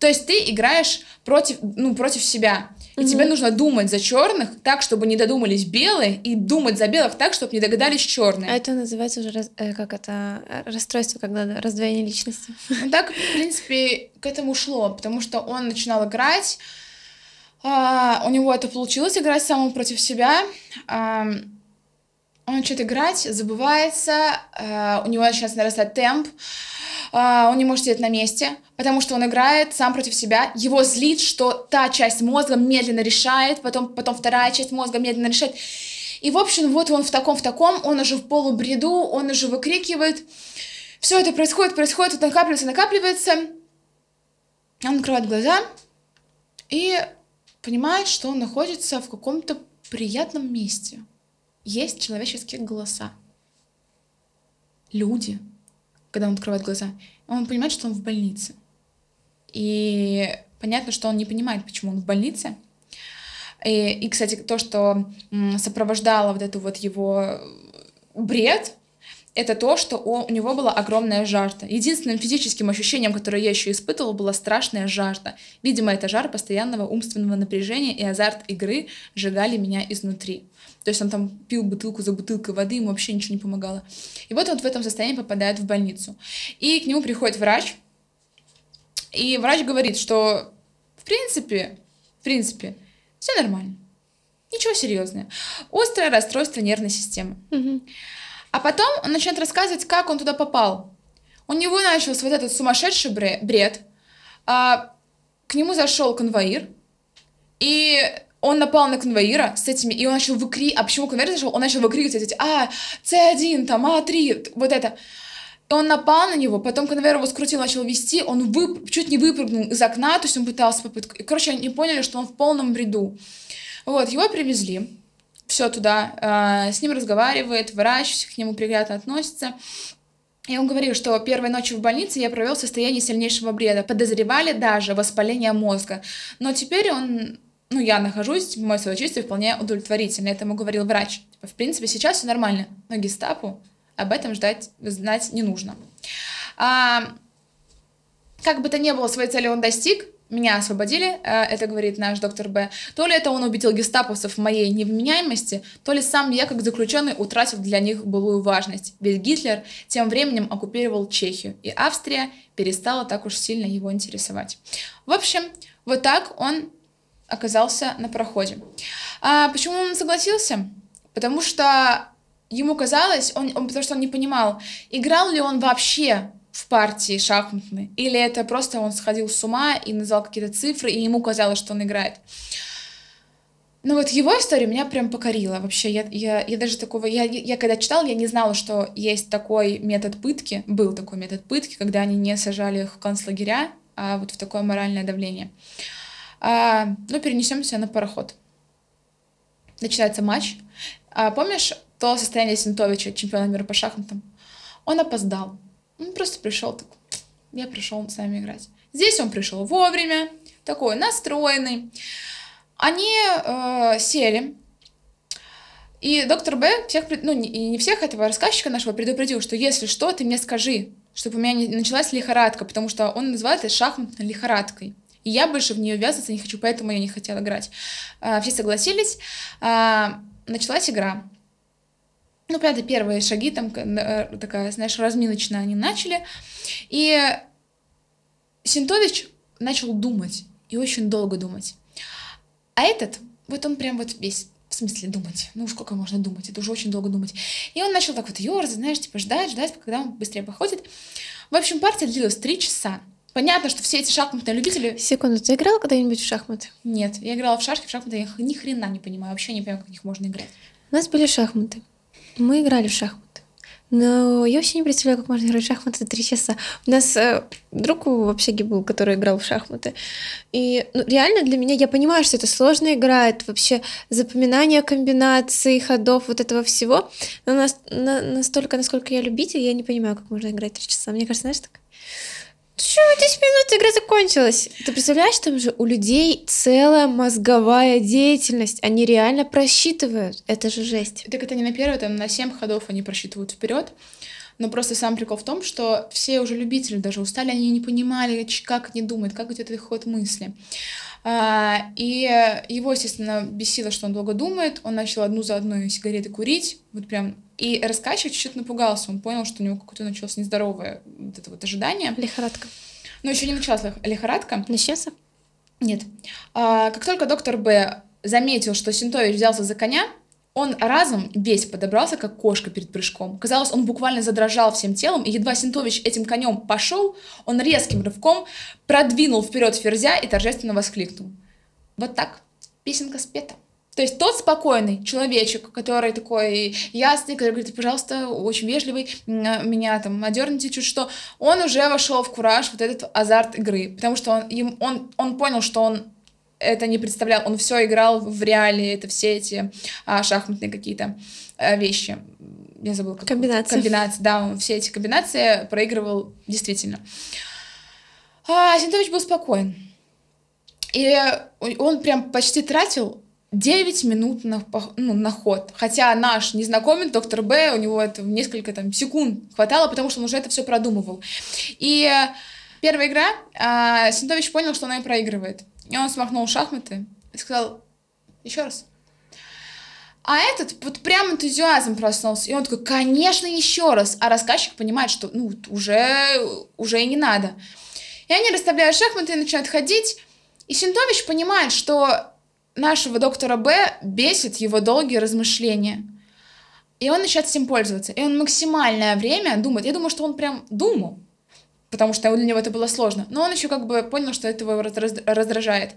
То есть ты играешь против, ну, против себя. И тебе нужно думать за черных так, чтобы не додумались белые, и думать за белых так, чтобы не догадались черные. А это называется уже раз- э, как это расстройство, когда раздвоение личности. Ну, так, в принципе, к этому шло, потому что он начинал играть, а, у него это получилось играть самому против себя, ам, он начинает играть, забывается, а, у него начинает нарастать темп, а, он не может сидеть на месте, потому что он играет сам против себя, его злит, что та часть мозга медленно решает, потом, потом вторая часть мозга медленно решает, и, в общем, вот он в таком, в таком, он уже в полубреду, он уже выкрикивает, все это происходит, происходит, вот накапливается, накапливается. Он открывает глаза и понимает, что он находится в каком-то приятном месте. Есть человеческие голоса. Люди, когда он открывает глаза, он понимает, что он в больнице. И понятно, что он не понимает, почему он в больнице. И, и, кстати, то, что сопровождало вот эту вот его бред, это то, что у, у него была огромная жажда. Единственным физическим ощущением, которое я еще испытывала, была страшная жажда. Видимо, это жар постоянного умственного напряжения и азарт игры сжигали меня изнутри. То есть он там пил бутылку за бутылкой воды, ему вообще ничего не помогало. И вот он в этом состоянии попадает в больницу. И к нему приходит врач, и врач говорит, что в принципе, в принципе, все нормально. Ничего серьезного. Острое расстройство нервной системы. А потом он начинает рассказывать, как он туда попал. У него начался вот этот сумасшедший бре- бред. А, к нему зашел конвоир, и он напал на конвоира с этими, и он начал выкрикивать, а почему конвоир зашел? Он начал выкрикивать эти, а, С1, там, А3, вот это. И он напал на него, потом конвейер его скрутил, начал вести, он вып- чуть не выпрыгнул из окна, то есть он пытался попытку. И, короче, они поняли, что он в полном бреду. Вот, его привезли, все туда, а, с ним разговаривает врач, к нему приятно относится. И он говорил, что первой ночью в больнице я провел в состоянии сильнейшего бреда. Подозревали даже воспаление мозга. Но теперь он, ну, я нахожусь, мое самочувствие вполне удовлетворительно. Это ему говорил врач. Типа, В принципе, сейчас все нормально. Но гестапо об этом ждать, знать не нужно. А, как бы то ни было, своей цели он достиг, меня освободили, э, это говорит наш доктор Б. То ли это он убедил гестаповцев в моей невменяемости, то ли сам я, как заключенный, утратил для них былую важность. Ведь Гитлер тем временем оккупировал Чехию, и Австрия перестала так уж сильно его интересовать. В общем, вот так он оказался на проходе. А почему он согласился? Потому что ему казалось, он, он, потому что он не понимал, играл ли он вообще в партии шахматной, или это просто он сходил с ума и назвал какие-то цифры, и ему казалось, что он играет. Ну вот его история меня прям покорила вообще. Я, я, я даже такого... Я, я когда читала, я не знала, что есть такой метод пытки. Был такой метод пытки, когда они не сажали их в концлагеря, а вот в такое моральное давление. А, ну, перенесемся на пароход. Начинается матч. А, помнишь то состояние Синтовича, чемпиона мира по шахматам? Он опоздал. Он просто пришел так. Я пришел с нами играть. Здесь он пришел вовремя, такой настроенный. Они э, сели, и доктор Б всех, ну и не всех этого рассказчика нашего предупредил, что если что, ты мне скажи, чтобы у меня не началась лихорадка, потому что он называет это шахматной лихорадкой. И я больше в нее ввязываться не хочу, поэтому я не хотела играть. А, все согласились. А, началась игра. Ну, правда, первые шаги там э, такая, знаешь, разминочная они начали. И Синтович начал думать, и очень долго думать. А этот, вот он прям вот весь в смысле думать? Ну, сколько можно думать? Это уже очень долго думать. И он начал так вот ерзать, знаешь, типа ждать, ждать, когда он быстрее походит. В общем, партия длилась три часа. Понятно, что все эти шахматные любители... Секунду, ты играл когда-нибудь в шахматы? Нет, я играла в шашки, в шахматы я ни хрена не понимаю, вообще не понимаю, как в них можно играть. У нас были шахматы. Мы играли в шахматы. Но я вообще не представляю, как можно играть в шахматы три часа. У нас э, друг в общаге был, который играл в шахматы. И ну, реально для меня, я понимаю, что это сложная игра, это вообще запоминание комбинаций, ходов, вот этого всего. Но нас, на, настолько, насколько я любитель, я не понимаю, как можно играть три часа. Мне кажется, знаешь, так Чё, 10 минут, игра закончилась. Ты представляешь, там же у людей целая мозговая деятельность. Они реально просчитывают. Это же жесть. Так это не на первый, там на 7 ходов они просчитывают вперед. Но просто сам прикол в том, что все уже любители даже устали, они не понимали, как они думают, как идет этот ход мысли. А, и его, естественно, бесило, что он долго думает. Он начал одну за одной сигареты курить. Вот прям и рассказчик чуть-чуть напугался, он понял, что у него какое-то началось нездоровое вот это вот ожидание. Лихорадка. Но еще не началась лихорадка. Начался? Нет. А, как только доктор Б заметил, что Синтович взялся за коня, он разом весь подобрался, как кошка перед прыжком. Казалось, он буквально задрожал всем телом, и едва Синтович этим конем пошел, он резким рывком продвинул вперед ферзя и торжественно воскликнул. Вот так. Песенка спета. То есть тот спокойный человечек, который такой ясный, который говорит, пожалуйста, очень вежливый, меня там одерните чуть что, он уже вошел в кураж, вот этот азарт игры, потому что он, им, он, он понял, что он это не представлял, он все играл в реале, это все эти а, шахматные какие-то а, вещи. Я забыла. Как... Комбинации. Комбинации, да, он все эти комбинации проигрывал действительно. А Синтович был спокоен. И он прям почти тратил 9 минут на, ну, на ход. Хотя наш незнакомец, доктор Б, у него это несколько там, секунд хватало, потому что он уже это все продумывал. И первая игра, а, Синтович понял, что она и проигрывает. И он смахнул шахматы и сказал, еще раз. А этот вот прям энтузиазм проснулся. И он такой, конечно, еще раз. А рассказчик понимает, что ну, уже, уже и не надо. И они расставляют шахматы и начинают ходить. И Синтович понимает, что нашего доктора Б бесит его долгие размышления. И он начинает этим пользоваться. И он максимальное время думает. Я думаю, что он прям думал, потому что для него это было сложно. Но он еще как бы понял, что это его раздражает.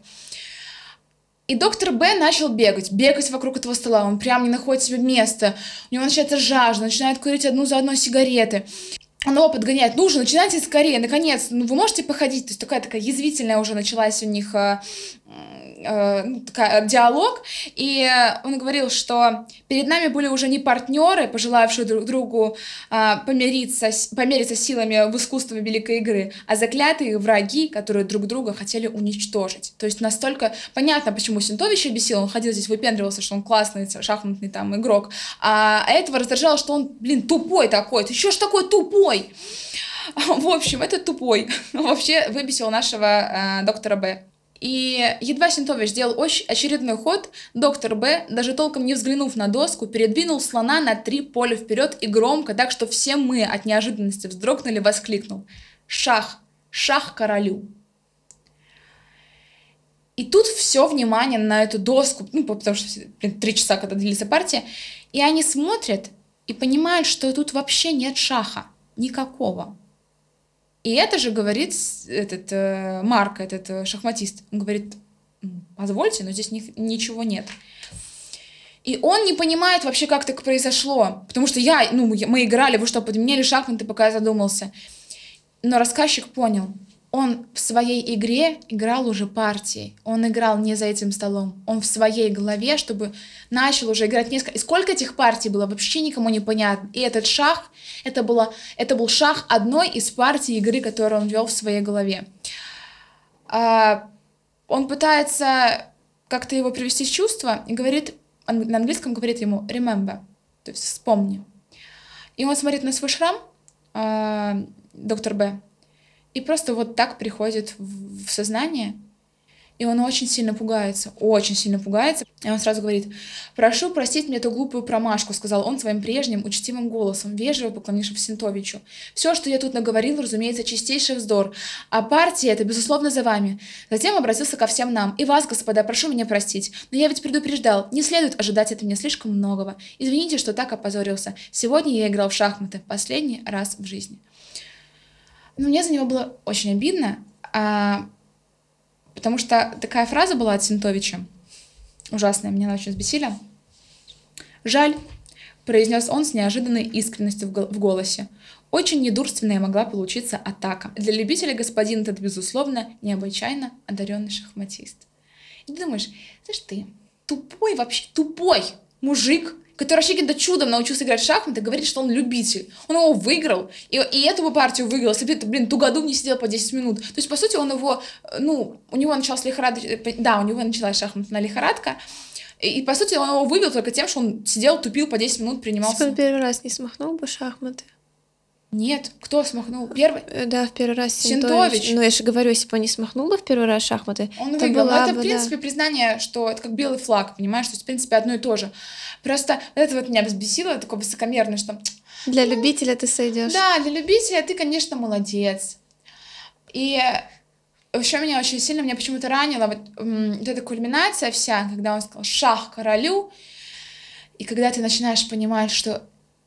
И доктор Б начал бегать, бегать вокруг этого стола. Он прям не находит себе места. У него начинается жажда, начинает курить одну за одной сигареты. Он его подгоняет. Ну уже, начинайте скорее, наконец. Ну, вы можете походить. То есть такая такая язвительная уже началась у них ну, такая, диалог, и он говорил, что перед нами были уже не партнеры, пожелавшие друг другу э, помириться, помериться силами в искусстве великой игры, а заклятые враги, которые друг друга хотели уничтожить. То есть настолько понятно, почему Синтовича бесил, он ходил здесь, выпендривался, что он классный шахматный там игрок, а, а этого раздражало, что он, блин, тупой такой, ты еще ж такой тупой! <laughs> В общем, это тупой. <laughs> Вообще выбесил нашего э, доктора Б. И едва Синтович сделал очередной ход, доктор Б, даже толком не взглянув на доску, передвинул слона на три поля вперед и громко, так что все мы от неожиданности вздрогнули, воскликнул «Шах! Шах королю!» И тут все внимание на эту доску, ну, потому что блин, три часа, когда длится партия, и они смотрят и понимают, что тут вообще нет шаха, никакого. И это же говорит этот э, Марк, этот э, шахматист. Он говорит, позвольте, но здесь ни, ничего нет. И он не понимает вообще, как так произошло. Потому что я, ну, мы играли, вы что, подменяли шахматы, пока я задумался. Но рассказчик понял он в своей игре играл уже партией. Он играл не за этим столом. Он в своей голове, чтобы начал уже играть несколько... И сколько этих партий было, вообще никому не понятно. И этот шах, это, было, это был шах одной из партий игры, которую он вел в своей голове. А, он пытается как-то его привести в чувство и говорит, на английском говорит ему remember, то есть вспомни. И он смотрит на свой шрам, а, доктор Б. И просто вот так приходит в, сознание, и он очень сильно пугается, очень сильно пугается. И он сразу говорит, «Прошу простить мне эту глупую промашку», — сказал он своим прежним, учтивым голосом, вежливо поклонившись Синтовичу. «Все, что я тут наговорил, разумеется, чистейший вздор. А партия — это, безусловно, за вами». Затем обратился ко всем нам. «И вас, господа, прошу меня простить. Но я ведь предупреждал, не следует ожидать от меня слишком многого. Извините, что так опозорился. Сегодня я играл в шахматы. Последний раз в жизни». Но мне за него было очень обидно, а Потому что такая фраза была от Синтовича, ужасная, меня она очень взбесила. «Жаль», — произнес он с неожиданной искренностью в голосе. Очень недурственная могла получиться атака. Для любителя господин этот, безусловно, необычайно одаренный шахматист. И ты думаешь, знаешь ты, тупой вообще, тупой мужик, который вообще каким-то чудом научился играть в шахматы, говорит, что он любитель. Он его выиграл, и, и эту бы партию выиграл, если бы, блин, ту году не сидел по 10 минут. То есть, по сути, он его, ну, у него началась лихорадка, э, да, у него началась шахматная лихорадка, и, и, по сути, он его вывел только тем, что он сидел, тупил по 10 минут, принимал... Если он первый раз не смахнул бы шахматы. Нет, кто смахнул? Первый? Э, да, в первый раз Синтович. Синтович. Ну, я же говорю, если бы он не смахнул бы в первый раз шахматы, Он выиграл. Была это, бы, в принципе, да. признание, что это как белый флаг, понимаешь? То есть, в принципе, одно и то же. Просто это вот меня взбесило, такое высокомерное, что... Для ну, любителя ты сойдешь. Да, для любителя ты, конечно, молодец. И еще меня очень сильно, меня почему-то ранило вот, вот эта кульминация вся, когда он сказал «шах королю», и когда ты начинаешь понимать, что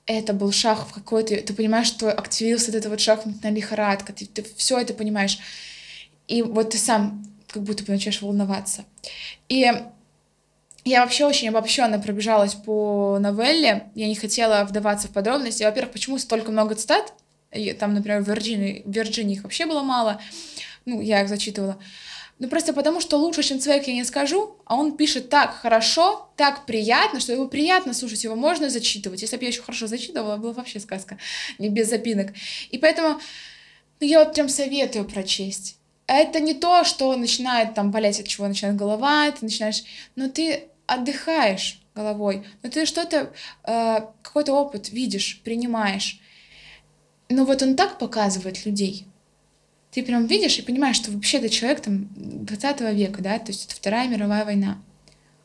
это был шах в какой-то, ты понимаешь, что активировался вот эта вот шахматная лихорадка, ты, ты все это понимаешь. И вот ты сам как будто бы начинаешь волноваться. И я вообще очень обобщенно пробежалась по новелле. Я не хотела вдаваться в подробности. Во-первых, почему столько много цитат? Там, например, в Вирджинии, в Вирджинии их вообще было мало. Ну, я их зачитывала. Ну, просто потому, что лучше, чем человек, я не скажу, а он пишет так хорошо, так приятно, что его приятно слушать, его можно зачитывать. Если бы я еще хорошо зачитывала, была вообще сказка, не без запинок. И поэтому ну, я вот прям советую прочесть. Это не то, что начинает там болеть, от чего начинает голова, ты начинаешь... Но ты отдыхаешь головой, но ты что-то, э, какой-то опыт видишь, принимаешь. Но вот он так показывает людей, ты прям видишь и понимаешь, что вообще ты человек там 20 века, да, то есть это Вторая мировая война.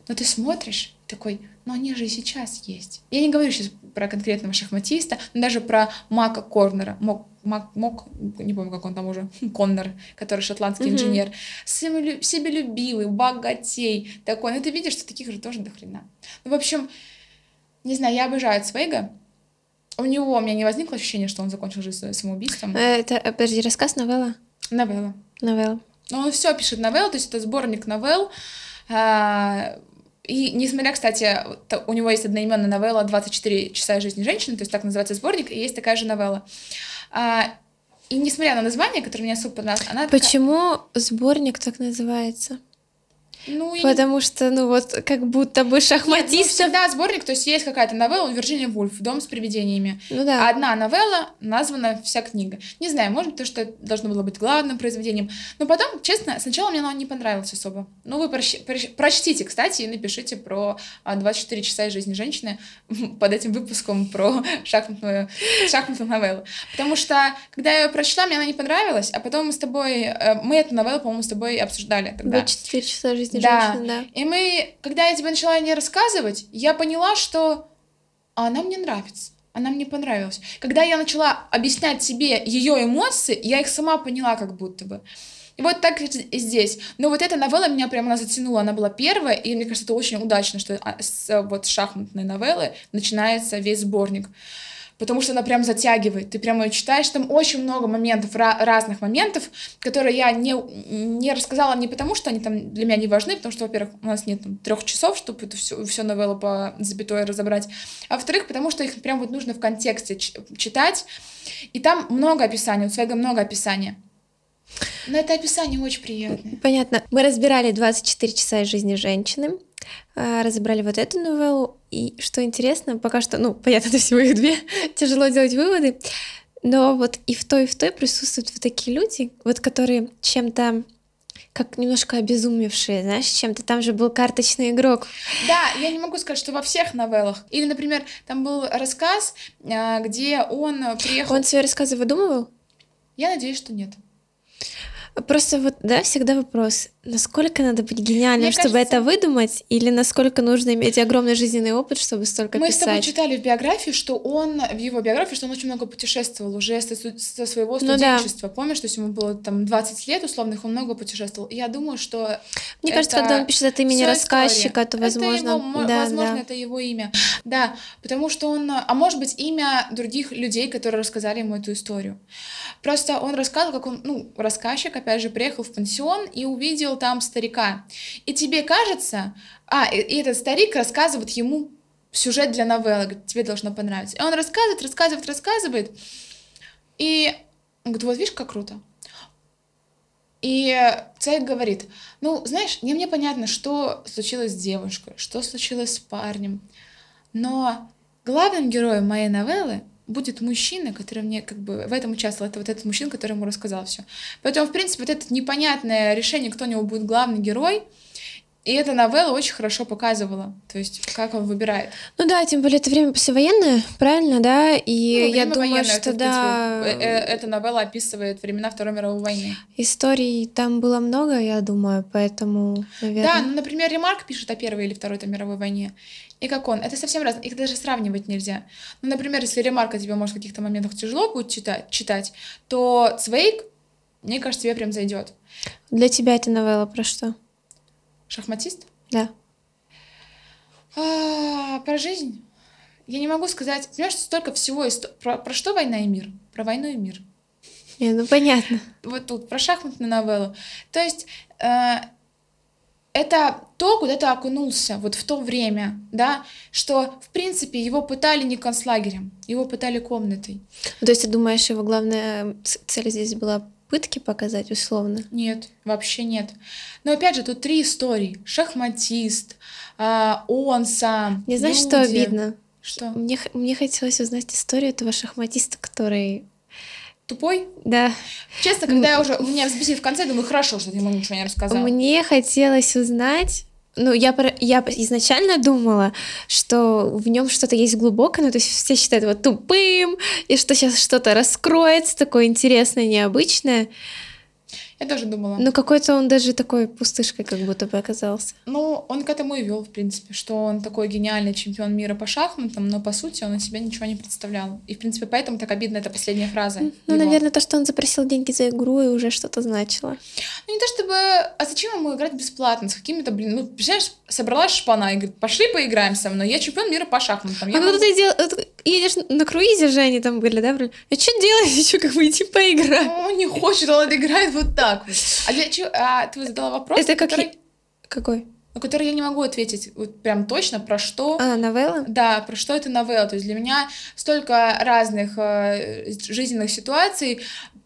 Но ты смотришь такой, ну они же и сейчас есть. Я не говорю сейчас про конкретного шахматиста, но даже про Мака Корнера, Мок, Мак, Мок, не помню, как он там уже, <laughs> Коннер, который шотландский mm-hmm. инженер, себелюбивый, богатей такой. Ну ты видишь, что таких же тоже до хрена. Ну, в общем, не знаю, я обожаю Цвейга, у него у меня не возникло ощущения, что он закончил жизнь самоубийством. Э, это, э, подожди, рассказ, новелла? Новелла. Новелла. Ну, он все пишет новелл, то есть это сборник новелл. А, и несмотря, кстати, у него есть одноименная новелла «24 часа жизни женщины», то есть так называется сборник, и есть такая же новелла. А, и несмотря на название, которое меня супер понравилось, она Почему такая... сборник так называется? Ну, и... Потому что, ну вот, как будто бы шахматист. Нет, ну, всегда сборник, то есть есть какая-то новелла, Вирджиния Вульф, «Дом с привидениями». Ну да. Одна новелла, названа вся книга. Не знаю, может, то, что это должно было быть главным произведением. Но потом, честно, сначала мне оно не понравилось особо. Ну, вы прощ... прочтите, кстати, и напишите про 24 а, часа из жизни женщины <laughs> под этим выпуском про шахматную, шахматную новеллу. Потому что, когда я ее прочла, мне она не понравилась, а потом мы с тобой, э, мы эту новеллу, по-моему, с тобой обсуждали тогда. 24 часа жизни жизни да. женщин, да. И мы, когда я тебе начала не рассказывать, я поняла, что она мне нравится. Она мне понравилась. Когда я начала объяснять себе ее эмоции, я их сама поняла как будто бы. И вот так и здесь. Но вот эта новелла меня прямо она затянула. Она была первая, и мне кажется, это очень удачно, что а, с вот шахматной новеллы начинается весь сборник потому что она прям затягивает, ты прямо ее читаешь, там очень много моментов, разных моментов, которые я не, не рассказала не потому, что они там для меня не важны, потому что, во-первых, у нас нет там, трех часов, чтобы это все, все новеллу по запятой разобрать, а во-вторых, потому что их прям вот нужно в контексте читать, и там много описаний, у Цвега много описания. Но это описание очень приятное. Понятно. Мы разбирали 24 часа из жизни женщины, а, разобрали вот эту новеллу, и что интересно, пока что, ну, понятно, это всего их две, тяжело делать выводы, но вот и в той, и в той присутствуют вот такие люди, вот которые чем-то как немножко обезумевшие, знаешь, чем-то. Там же был карточный игрок. Да, я не могу сказать, что во всех новеллах. Или, например, там был рассказ, а, где он приехал... Он свои рассказы выдумывал? Я надеюсь, что нет. Просто вот, да, всегда вопрос, насколько надо быть гениальным, Мне чтобы кажется- это выдумать, или насколько нужно иметь огромный жизненный опыт, чтобы столько Мы с тобой писать? читали в биографии, что он, в его биографии, что он очень много путешествовал уже со, со своего Ну да. студенчества. Помнишь, то есть ему было там 20 лет условных, он много путешествовал. И я думаю, что Мне кажется, когда он пишет от имени рассказчика, история. то, возможно, это его, да, возможно, да. это его имя. Да, потому что он, а может быть, имя других людей, которые рассказали ему эту историю. Просто он рассказывал, как он, ну, рассказчик, опять же, приехал в пансион и увидел там старика. И тебе кажется, а, и, и этот старик рассказывает ему сюжет для новеллы, говорит, тебе должно понравиться. И он рассказывает, рассказывает, рассказывает, и он говорит, вот видишь, как круто. И человек говорит, ну, знаешь, не мне понятно, что случилось с девушкой, что случилось с парнем, но главным героем моей новеллы будет мужчина, который мне как бы в этом участвовал. Это вот этот мужчина, который ему рассказал все. Поэтому, в принципе, вот это непонятное решение, кто у него будет главный герой, и эта новелла очень хорошо показывала, то есть как он выбирает. Ну да, тем более это время послевоенное, правильно, да? И Ну, я думаю, военное, что это, да, принципе, э, э, эта новелла описывает времена Второй мировой войны. историй там было много, я думаю, поэтому, Да, наверное. ну, например, Ремарк пишет о Первой или Второй там, мировой войне. И как он. Это совсем разное. Их даже сравнивать нельзя. Ну, например, если Ремарка тебе, может, в каких-то моментах тяжело будет читать, читать то Цвейк, мне кажется, тебе прям зайдет. Для тебя эта новелла про что? Шахматист? Да. А, про жизнь. Я не могу сказать. Понимаешь, столько всего. исто- Про, про что война и мир? Про войну и мир. Не, ну понятно. вот тут, про шахматную новеллу. То есть э, это то, куда ты окунулся вот в то время, да, что, в принципе, его пытали не концлагерем, его пытали комнатой. Ну, То есть ты думаешь, его главная ц- цель здесь была пытки показать, условно? Нет, вообще нет. Но опять же, тут три истории. Шахматист, а, он сам, Не знаешь, что люди. обидно? Что? Мне, мне хотелось узнать историю этого шахматиста, который... Тупой? Да, Честно, когда я уже меня взбесили в конце, думаю, хорошо, что ты ему ничего не рассказал. мне хотелось узнать... Ну, я, я изначально думала, что в нем что-то есть глубокое, ну, то есть все считают его тупым, и что сейчас что-то раскроется, такое интересное, необычное. Я тоже думала. Но какой-то он даже такой пустышкой как будто бы оказался. Ну, он к этому и вел, в принципе, что он такой гениальный чемпион мира по шахматам, но по сути он из себя ничего не представлял. И, в принципе, поэтому так обидна эта последняя фраза. Ну, его. наверное, то, что он запросил деньги за игру, и уже что-то значило. Ну, не то чтобы... А зачем ему играть бесплатно? С какими-то, блин... Ну, представляешь, собралась шпана и говорит, пошли поиграем со мной. Я чемпион мира по шахматам. Я А могу- ты дел... едешь на круизе же, они там были, да? А что делать? <laughs> Еще как бы поиграть. Он не хочет, он играет вот так вот. А для чего... А ты задала вопрос, Это как... который, я- Какой? на который я не могу ответить вот прям точно, про что... А, новелла? Да, про что это новелла. То есть для меня столько разных э, жизненных ситуаций.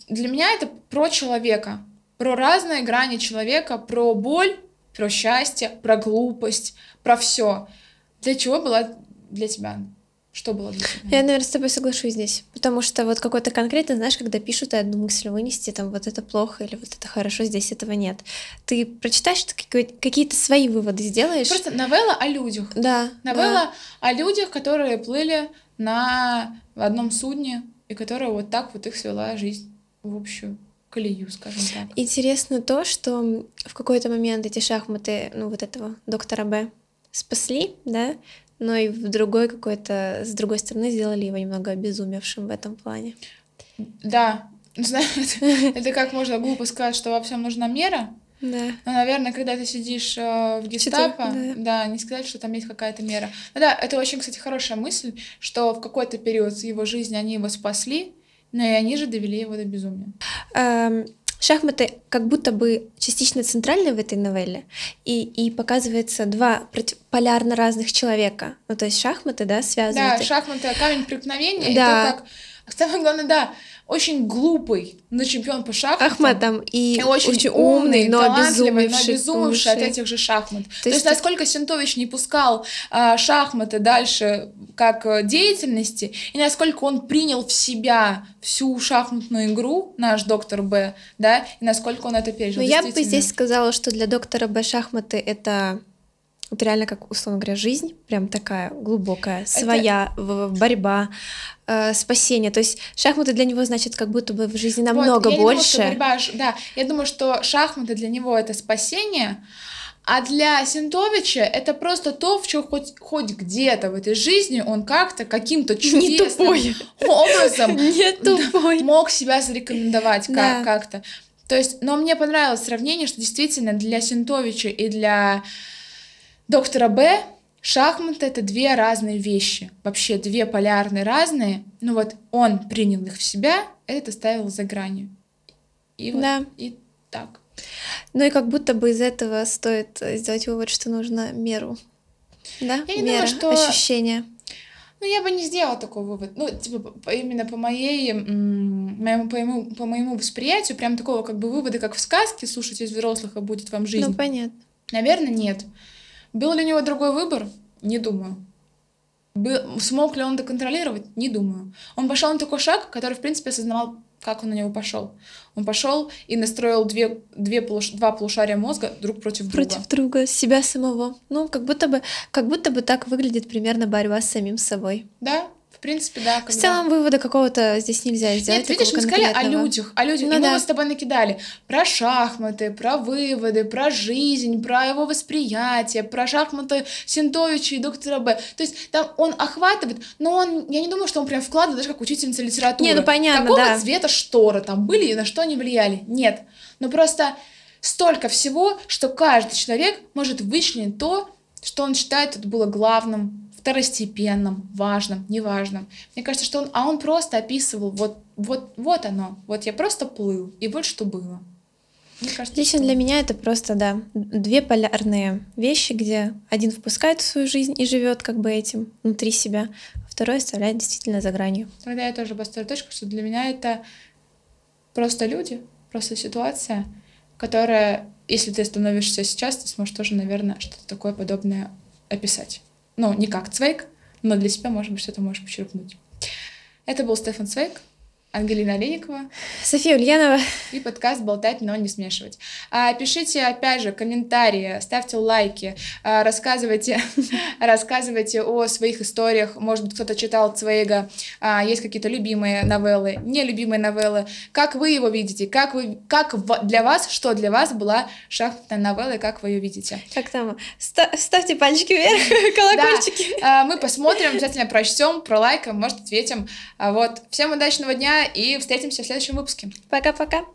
Для меня это про человека, про разные грани человека, про боль, про счастье, про глупость, про все. Для чего была для тебя? Что было для тебя? Я, наверное, с тобой соглашусь здесь. Потому что вот какой-то конкретно, знаешь, когда пишут и одну мысль вынести, там вот это плохо или вот это хорошо, здесь этого нет. Ты прочитаешь, какие-то свои выводы сделаешь. Просто новелла о людях. Да. Новелла о людях, которые плыли на одном судне и которая вот так вот их свела жизнь в общую колею, скажем так. Интересно то, что в какой-то момент эти шахматы, ну вот этого доктора Б, спасли, да, но и в другой какой-то, с другой стороны, сделали его немного обезумевшим в этом плане. Да, <laughs> это как можно глупо сказать, что во всем нужна мера. Да. Но, наверное, когда ты сидишь э, в гестапо, да. да. не сказать, что там есть какая-то мера. Ну да, это очень, кстати, хорошая мысль, что в какой-то период его жизни они его спасли, но и они же довели его до безумия. Эм, Шахматы как будто бы частично центральны в этой новелле, и, и показывается два против- полярно разных человека. Ну, то есть шахматы, да, связаны. Да, шахматы, камень преткновения, Да. и то, как... Самое главное, да, очень глупый, но чемпион по шахматам. Шахматам и, И очень, очень умный, но талантливый, но обезумевший. обезумевший от этих же шахмат. То, То есть, есть насколько Сентович не пускал а, шахматы дальше как э, деятельности, и насколько он принял в себя всю шахматную игру, наш доктор Б, да, и насколько он это пережил. Но я бы здесь сказала, что для доктора Б шахматы это Вот реально, как, условно говоря, жизнь, прям такая глубокая, своя, это... борьба, э, спасение. То есть шахматы для него, значит, как будто бы в жизни намного вот, я больше. Не думаю, что борьба, да, я думаю, что шахматы для него это спасение, а для Синтовича это просто то, в чем хоть, хоть где-то в этой жизни он как-то каким-то чудесным образом <laughs> мог себя зарекомендовать да. как-то. То есть, но мне понравилось сравнение, что действительно для Синтовича и для доктора Б шахматы это две разные вещи. Вообще две полярные разные. Ну вот он принял их в себя, этот оставил за гранью. И вот да. и так. Ну и как будто бы из этого стоит сделать вывод, что нужно меру. Да? Я не Мера, думаю, что... ощущение. Ну, я бы не сделала такой вывод. Ну, типа, именно по моей, моему, по, моему, по моему восприятию, прям такого как бы вывода, как в сказке, слушайте из взрослых, а будет вам жизнь. Ну, понятно. Наверное, нет. Был ли у него другой выбор? Не думаю. Был, смог ли он это контролировать? Не думаю. Он пошел на такой шаг, который, в принципе, осознавал как он на него пошел? Он пошел и настроил две, две полуш, два полушария мозга друг против друга. Против друга, себя самого. Ну, как будто бы, как будто бы так выглядит примерно борьба с самим собой. Да, принципе, да. Когда... В целом вывода какого-то здесь нельзя сделать. Нет, видишь, мы сказали о людях, о людях. Ну, и да. мы с тобой накидали про шахматы, про выводы, про жизнь, про его восприятие, про шахматы Синтовича и доктора Б. То есть там он охватывает, но он, я не думаю, что он прям вкладывает даже как учительница литературы. Не, ну понятно, Какого да. цвета шторы там были и на что они влияли? Нет. Но просто столько всего, что каждый человек может вычленить то, что он считает это было главным, второстепенном, важном, неважном. Мне кажется, что он, а он просто описывал, вот, вот, вот оно, вот я просто плыл, и вот что было. Мне кажется, Лично что... для меня это просто, да, две полярные вещи, где один впускает в свою жизнь и живет как бы этим внутри себя, а второй оставляет действительно за гранью. Тогда я тоже поставлю точку, что для меня это просто люди, просто ситуация, которая, если ты становишься сейчас, ты сможешь тоже, наверное, что-то такое подобное описать. Ну, не как Цвейк, но для себя, может быть, что-то можешь почерпнуть. Это был Стефан Цвейк. Ангелина Олейникова. София Ульянова. И подкаст «Болтать, но не смешивать». А, пишите, опять же, комментарии, ставьте лайки, а, рассказывайте, <laughs> рассказывайте о своих историях. Может быть, кто-то читал Цвейга, а, есть какие-то любимые новеллы, нелюбимые новеллы. Как вы его видите? Как, вы, как для вас, что для вас была шахматная новелла, и как вы ее видите? Как там? Ставьте пальчики вверх, <laughs> колокольчики. Да. Мы посмотрим, обязательно прочтем, пролайкаем, может, ответим. Вот. Всем удачного дня и встретимся в следующем выпуске. Пока-пока.